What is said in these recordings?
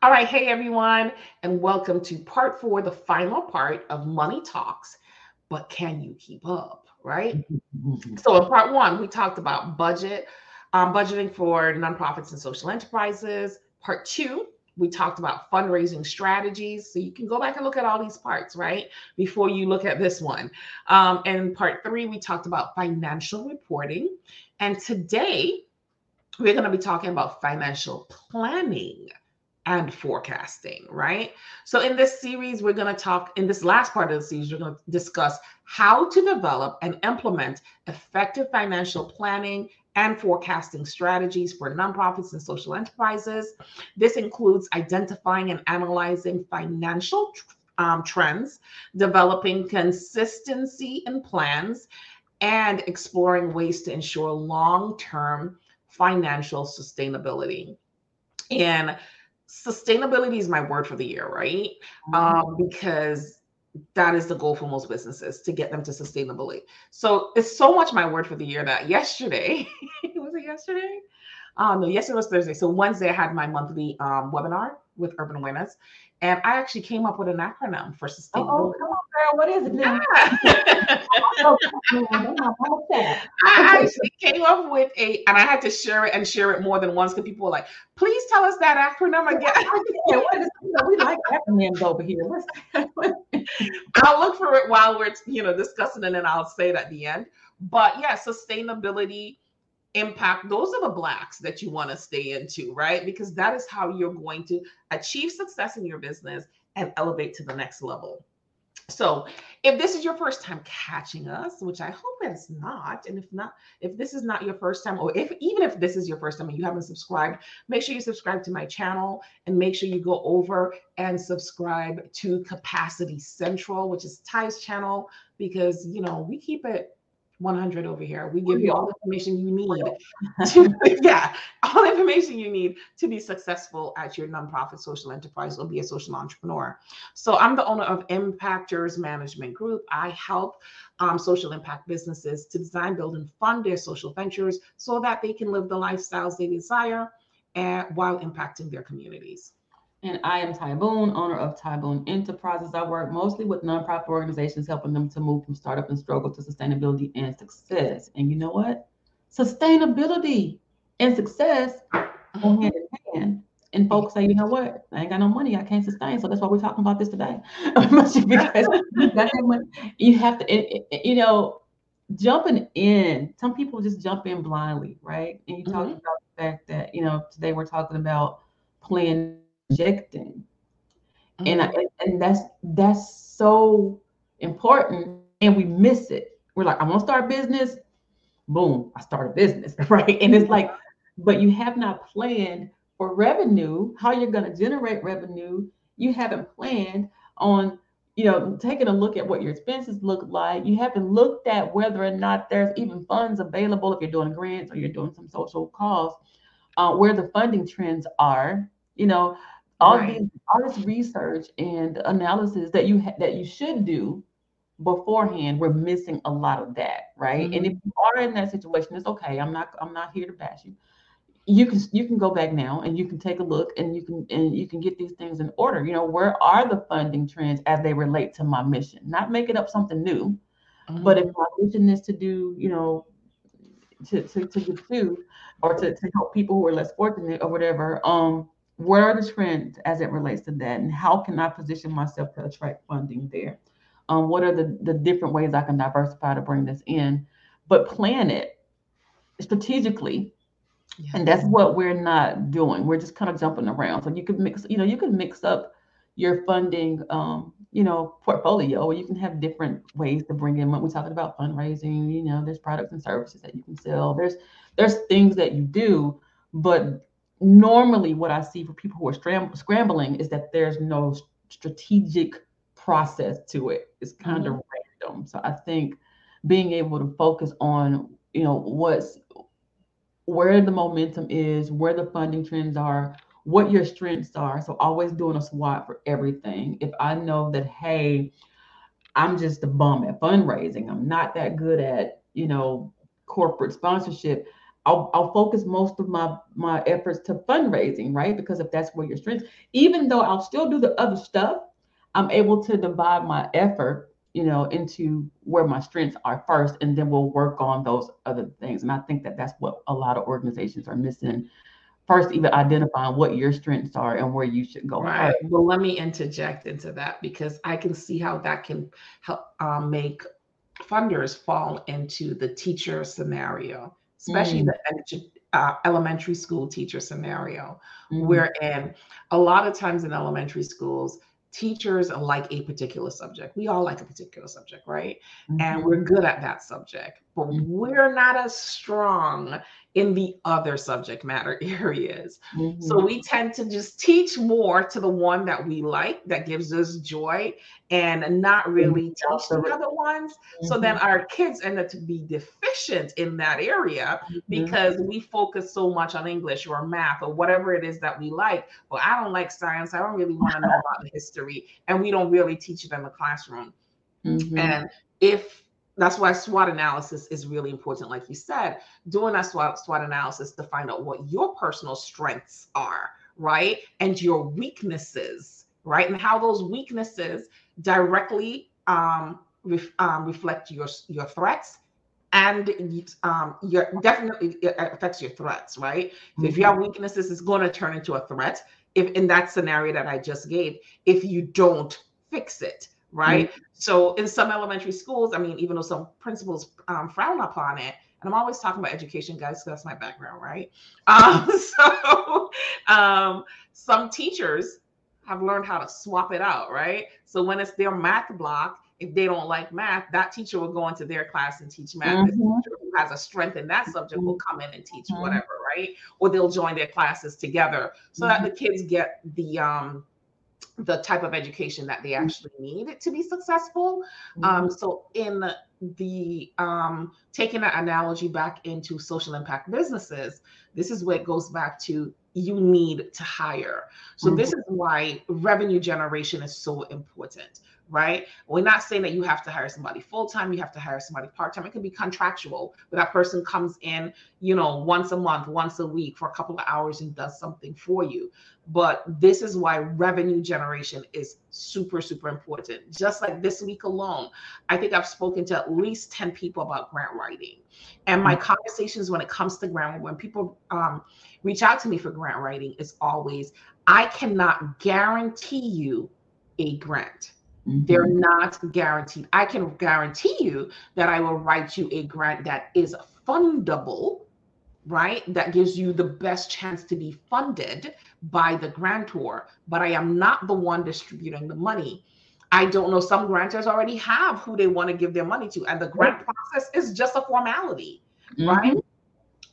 All right, hey everyone, and welcome to part four, the final part of Money Talks. But can you keep up, right? so, in part one, we talked about budget, um, budgeting for nonprofits and social enterprises. Part two, we talked about fundraising strategies. So you can go back and look at all these parts, right? Before you look at this one. Um, and part three, we talked about financial reporting. And today, we're going to be talking about financial planning and forecasting, right? So, in this series, we're going to talk, in this last part of the series, we're going to discuss how to develop and implement effective financial planning and forecasting strategies for nonprofits and social enterprises. This includes identifying and analyzing financial um, trends, developing contingency plans, and exploring ways to ensure long term financial sustainability. And sustainability is my word for the year, right? Mm-hmm. Um, because that is the goal for most businesses to get them to sustainability. So it's so much my word for the year that yesterday, was it yesterday? Um, no, yesterday was Thursday. So Wednesday I had my monthly um, webinar with Urban Awareness, and I actually came up with an acronym for oh, oh, sustainability. Oh, come on, girl. What is it now? I actually came up with a, and I had to share it and share it more than once because people were like, please tell us that acronym again. yeah, what is, you know, we like acronyms over here. I'll look for it while we're, you know, discussing it and I'll say it at the end. But yeah, sustainability impact those are the blacks that you want to stay into right? Because that is how you're going to achieve success in your business and elevate to the next level. So if this is your first time catching us which i hope it's not and if not if this is not your first time or if even if this is your first time and you haven't subscribed make sure you subscribe to my channel and make sure you go over and subscribe to capacity central which is ty's channel because you know we keep it 100 over here. We give you all the information you need to, yeah, all the information you need to be successful at your nonprofit social enterprise or be a social entrepreneur. So I'm the owner of Impactors Management Group. I help um, social impact businesses to design, build, and fund their social ventures so that they can live the lifestyles they desire and while impacting their communities. And I am Ty Boone, owner of Ty Boone Enterprises. I work mostly with nonprofit organizations, helping them to move from startup and struggle to sustainability and success. And you know what? Sustainability and success go hand in hand. And folks say, you know what? I ain't got no money. I can't sustain. So that's why we're talking about this today. because you have to, you know, jumping in. Some people just jump in blindly, right? And you talk mm-hmm. about the fact that, you know, today we're talking about playing projecting. Mm-hmm. And I, and that's that's so important and we miss it. We're like, I'm gonna start a business. Boom, I start a business, right? And it's like, but you have not planned for revenue, how you're gonna generate revenue. You haven't planned on you know, taking a look at what your expenses look like. You haven't looked at whether or not there's even funds available if you're doing grants or you're doing some social cause, uh, where the funding trends are. You know, all right. these all this research and analysis that you ha- that you should do beforehand we're missing a lot of that right mm-hmm. and if you are in that situation it's okay i'm not i'm not here to bash you you can you can go back now and you can take a look and you can and you can get these things in order you know where are the funding trends as they relate to my mission not making up something new mm-hmm. but if mm-hmm. my mission is to do you know to to, to to or to, to help people who are less fortunate or whatever um what are the trends as it relates to that? And how can i position myself to attract funding there? Um, what are the, the different ways i can diversify to bring this in? But plan it strategically. Yeah. and that's what we're not doing. We're just kind of jumping around. So you could mix you know you can mix up your funding um, you know portfolio. Or you can have different ways to bring in money. We're talking about fundraising you know there's products and services that you can sell. There's there's things that you do but normally what I see for people who are scrambling is that there's no strategic process to it. It's kind mm-hmm. of random. So I think being able to focus on, you know, what's where the momentum is, where the funding trends are, what your strengths are. So always doing a SWOT for everything. If I know that, hey, I'm just a bum at fundraising, I'm not that good at, you know, corporate sponsorship I'll, I'll focus most of my my efforts to fundraising, right? Because if that's where your strength, even though I'll still do the other stuff, I'm able to divide my effort, you know, into where my strengths are first, and then we'll work on those other things. And I think that that's what a lot of organizations are missing. First, even identifying what your strengths are and where you should go. Right. Well, let me interject into that because I can see how that can help um, make funders fall into the teacher scenario, especially mm. the uh, elementary school teacher scenario, mm. wherein a lot of times in elementary schools, teachers like a particular subject. We all like a particular subject, right? Mm-hmm. And we're good at that subject, but mm-hmm. we're not as strong in the other subject matter areas. Mm-hmm. So we tend to just teach more to the one that we like, that gives us joy, and not mm-hmm. really teach the other ones. Mm-hmm. So then mm-hmm. our kids end up to be deficient in that area mm-hmm. because we focus so much on English or math or whatever it is that we like. Well, I don't like science. I don't really want to know about the history, and we don't really teach it in the classroom. Mm-hmm. And if that's why SWOT analysis is really important. Like you said, doing that SWOT, SWOT analysis to find out what your personal strengths are, right? And your weaknesses, right? And how those weaknesses directly um, ref, um, reflect your, your threats and um, your definitely it affects your threats, right? Mm-hmm. If you have weaknesses, it's going to turn into a threat. If in that scenario that I just gave, if you don't fix it, right? Mm-hmm. So in some elementary schools, I mean, even though some principals um, frown upon it, and I'm always talking about education, guys, because that's my background, right? Um, so um, some teachers have learned how to swap it out, right? So when it's their math block, if they don't like math, that teacher will go into their class and teach math. Mm-hmm. The teacher who has a strength in that subject will come in and teach mm-hmm. whatever, right? Or they'll join their classes together so mm-hmm. that the kids get the um the type of education that they mm-hmm. actually need to be successful. Mm-hmm. Um, so in the um, taking that analogy back into social impact businesses, this is where it goes back to you need to hire. So mm-hmm. this is why revenue generation is so important right? We're not saying that you have to hire somebody full time, you have to hire somebody part time. It could be contractual, but that person comes in, you know, once a month, once a week for a couple of hours and does something for you. But this is why revenue generation is super, super important. Just like this week alone, I think I've spoken to at least 10 people about grant writing. And my mm-hmm. conversations when it comes to grant, when people um, reach out to me for grant writing, is always, I cannot guarantee you a grant Mm-hmm. They're not guaranteed. I can guarantee you that I will write you a grant that is fundable, right? That gives you the best chance to be funded by the grantor, but I am not the one distributing the money. I don't know. Some grantors already have who they want to give their money to, and the grant process is just a formality, mm-hmm. right?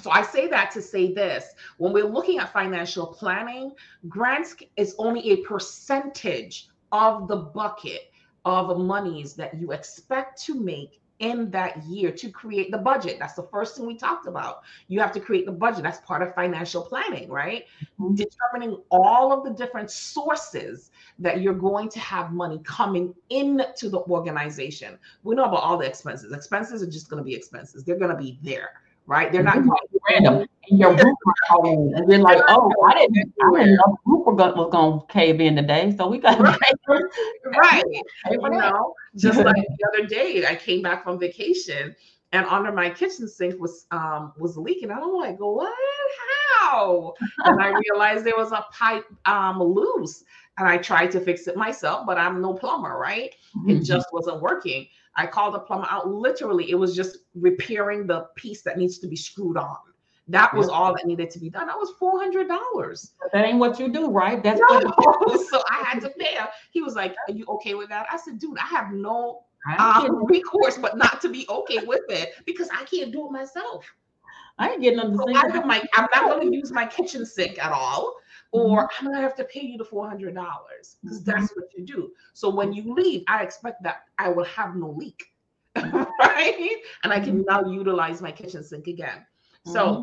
So I say that to say this when we're looking at financial planning, grants is only a percentage of the bucket of monies that you expect to make in that year to create the budget. That's the first thing we talked about. You have to create the budget. That's part of financial planning, right? Mm-hmm. Determining all of the different sources that you're going to have money coming into the organization. We know about all the expenses. Expenses are just going to be expenses. They're going to be there right? They're not mm-hmm. going random. And your roof calling, and then like, oh, I didn't, I didn't know the roof was going to cave in today, so we got right. right. You know, just like the other day, I came back from vacation, and under my kitchen sink was um was leaking. I'm like, what? How? and I realized there was a pipe um loose, and I tried to fix it myself, but I'm no plumber, right? Mm-hmm. It just wasn't working. I called the plumber out. Literally, it was just repairing the piece that needs to be screwed on. That was all that needed to be done. That was four hundred dollars. That ain't what you do, right? That's no. what. so I had to pay. He was like, "Are you okay with that?" I said, "Dude, I have no um, recourse, but not to be okay with it because I can't do it myself." I ain't getting on the so I have my, I'm not going to use my kitchen sink at all or mm-hmm. I'm gonna have to pay you the four hundred dollars because mm-hmm. that's what you do. So when you leave, I expect that I will have no leak, right? And I can mm-hmm. now utilize my kitchen sink again. So mm-hmm.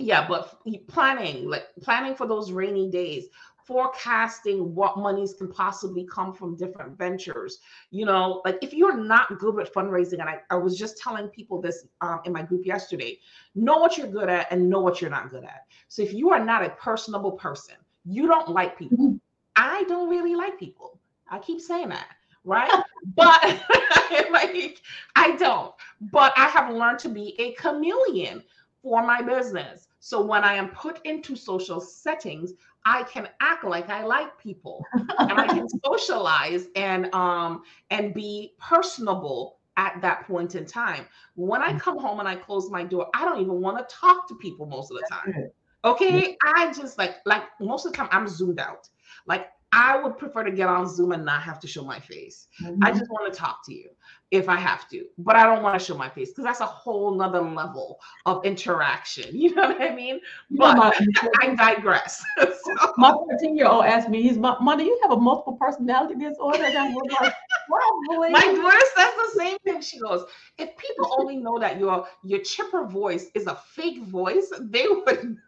Yeah, but planning, like planning for those rainy days. forecasting what monies can possibly come from different ventures. You know, like if you're not good with fundraising, and I, I was just telling people this um, in my group yesterday, know what you're good at and know what you're not good at. So if you are not a personable person, you don't like people. Mm-hmm. I don't really like people. I keep saying that, right? but like I don't. But I have learned to be a chameleon for my business. So when I am put into social settings, I can act like I like people and I can socialize and um and be personable at that point in time. When I mm. come home and I close my door, I don't even want to talk to people most of the time. Okay. I just like like most of the time I'm zoomed out. Like I would prefer to get on Zoom and not have to show my face. Mm-hmm. I just want to talk to you if I have to, but I don't want to show my face because that's a whole nother level of interaction. You know what I mean? But my, I digress. so. My 13 year old asked me, he's Mom, do you have a multiple personality disorder? And I'm like, Probably. My daughter says the same thing. She goes, if people only know that your your chipper voice is a fake voice, they would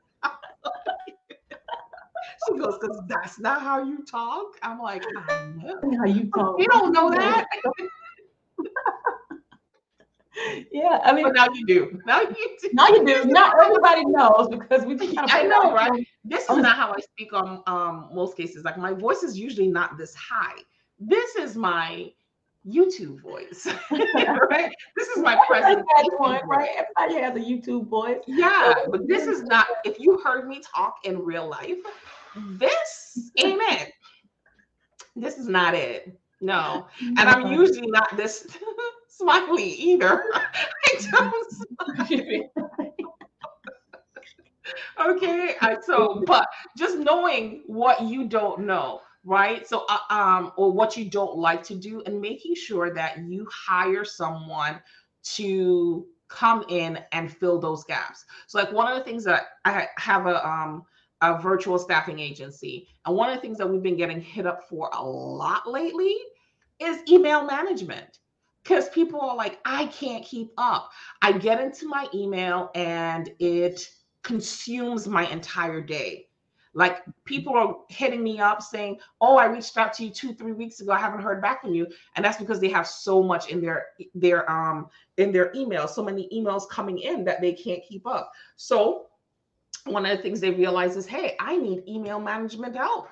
she goes, because that's not how you talk. I'm like, I know. How you talk. You don't know that. yeah, I mean, but now you do. Now you do. Now you do. Not everybody knows because we. Kind of I know, right? This is not how I speak on um most cases. Like my voice is usually not this high. This is my YouTube voice, right? This is my present one, right? Everybody has a YouTube voice. Yeah, but this is not. If you heard me talk in real life, this amen. This is not it. No, and I'm usually not this smiley either. okay, so but just knowing what you don't know right so uh, um or what you don't like to do and making sure that you hire someone to come in and fill those gaps so like one of the things that i have a um a virtual staffing agency and one of the things that we've been getting hit up for a lot lately is email management because people are like i can't keep up i get into my email and it consumes my entire day like people are hitting me up saying, "Oh, I reached out to you two, three weeks ago. I haven't heard back from you," and that's because they have so much in their their um in their emails, so many emails coming in that they can't keep up. So one of the things they realize is, "Hey, I need email management help."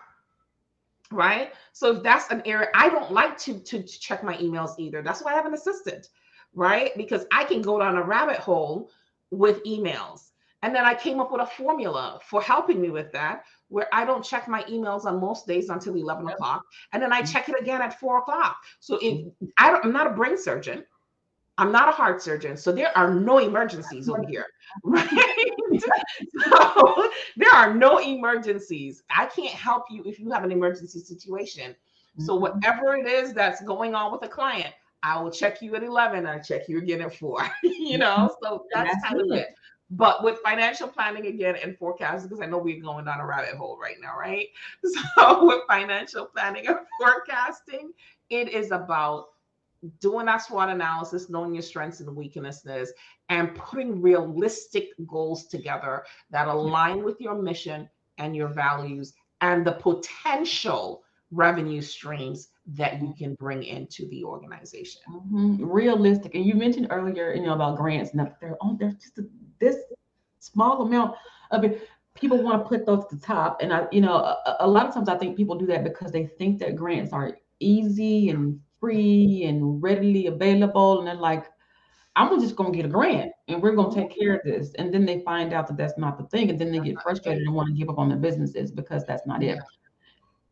Right. So if that's an area, I don't like to, to check my emails either. That's why I have an assistant, right? Because I can go down a rabbit hole with emails and then I came up with a formula for helping me with that, where I don't check my emails on most days until 11 o'clock. And then I mm-hmm. check it again at four o'clock. So if mm-hmm. I don't, I'm not a brain surgeon, I'm not a heart surgeon. So there are no emergencies over here. Right. so there are no emergencies. I can't help you if you have an emergency situation. So mm-hmm. whatever it is that's going on with a client, I will check you at 11. I check you again at four. you know, so that's, that's kind of it. But with financial planning again and forecasting, because I know we're going down a rabbit hole right now, right? So with financial planning and forecasting, it is about doing that SWOT analysis, knowing your strengths and weaknesses, and putting realistic goals together that align with your mission and your values and the potential revenue streams that you can bring into the organization. Mm-hmm. Realistic. And you mentioned earlier, you know, about grants and they're on there's just a, this small amount of it. People want to put those to the top. And I, you know, a, a lot of times I think people do that because they think that grants are easy and free and readily available. And they're like, I'm just gonna get a grant and we're gonna take care of this. And then they find out that that's not the thing, and then they get frustrated and want to give up on their businesses because that's not it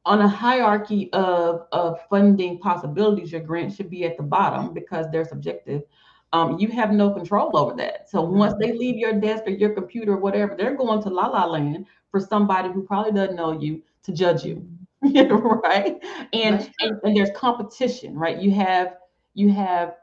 on a hierarchy of, of funding possibilities, your grant should be at the bottom because they're subjective. Um, you have no control over that. So once they leave your desk or your computer or whatever, they're going to la la land for somebody who probably doesn't know you to judge you. right. And, and and there's competition, right? You have you have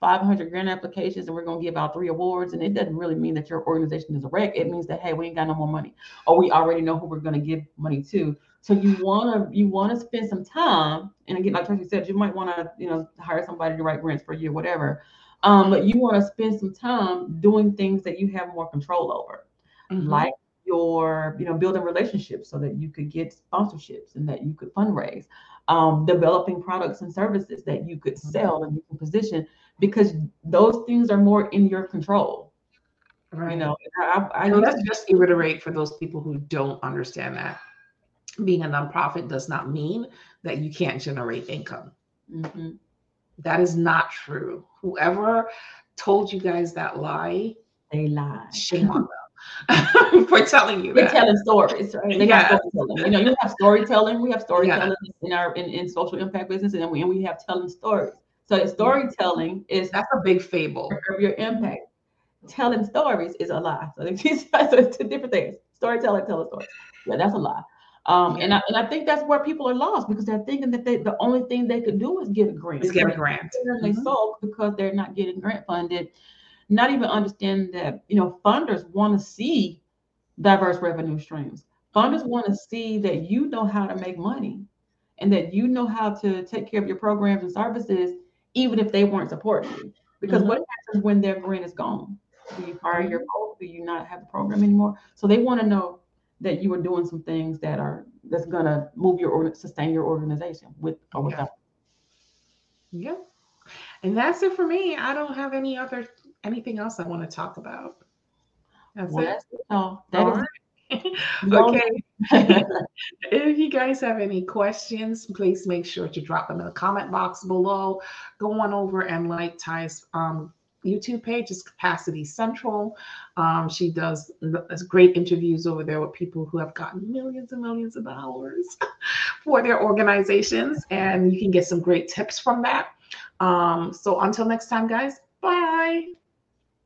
500 grant applications and we're going to give out three awards. And it doesn't really mean that your organization is a wreck. It means that, hey, we ain't got no more money or we already know who we're going to give money to. So you want to you want to spend some time, and again, like Tracy said, you might want to you know hire somebody to write grants for you, whatever. Um, but you want to spend some time doing things that you have more control over, mm-hmm. like your, you know, building relationships so that you could get sponsorships and that you could fundraise, um, developing products and services that you could sell and you can position because those things are more in your control. Right. You know, I, I So let's just reiterate for those people who don't understand that being a nonprofit does not mean that you can't generate income. Mhm. That is not true. Whoever told you guys that lie, they lie. shame on them for telling you They're that. telling stories, right? They Yeah. You know, you have storytelling. We have storytelling in our in, in social impact business, and we and we have telling stories. So storytelling is That's a big fable. of your impact. Telling stories is a lie. So it's, it's two different things. Storytelling, telling stories. Yeah, that's a lie. Um, and I and I think that's where people are lost because they're thinking that they the only thing they could do is get a grant. Let's get a grant. And they Mhm. sulk because they're not getting grant funded, not even understanding that you know funders want to see diverse revenue streams. Funders want to see that you know how to make money and that you know how to take care of your programs and services, even if they weren't supporting you. Because mm-hmm. what happens when their grant is gone? Do you fire your mm-hmm. folk? Do you not have the program anymore? So they want to know that you are doing some things that are that's gonna move your or sustain your organization with or Yeah. without. Yeah. And that's it for me. I don't have any other anything else I want to talk about. That's Well, it. So that is right. the only- okay. If you guys have any questions, please make sure to drop them in the comment box below. Go on over and like Ty's um, YouTube page. It's Capacity Central. Um, she does does great interviews over there with people who have gotten millions and millions of dollars for their organizations, and you can get some great tips from that. Um, so until next time, guys. Bye.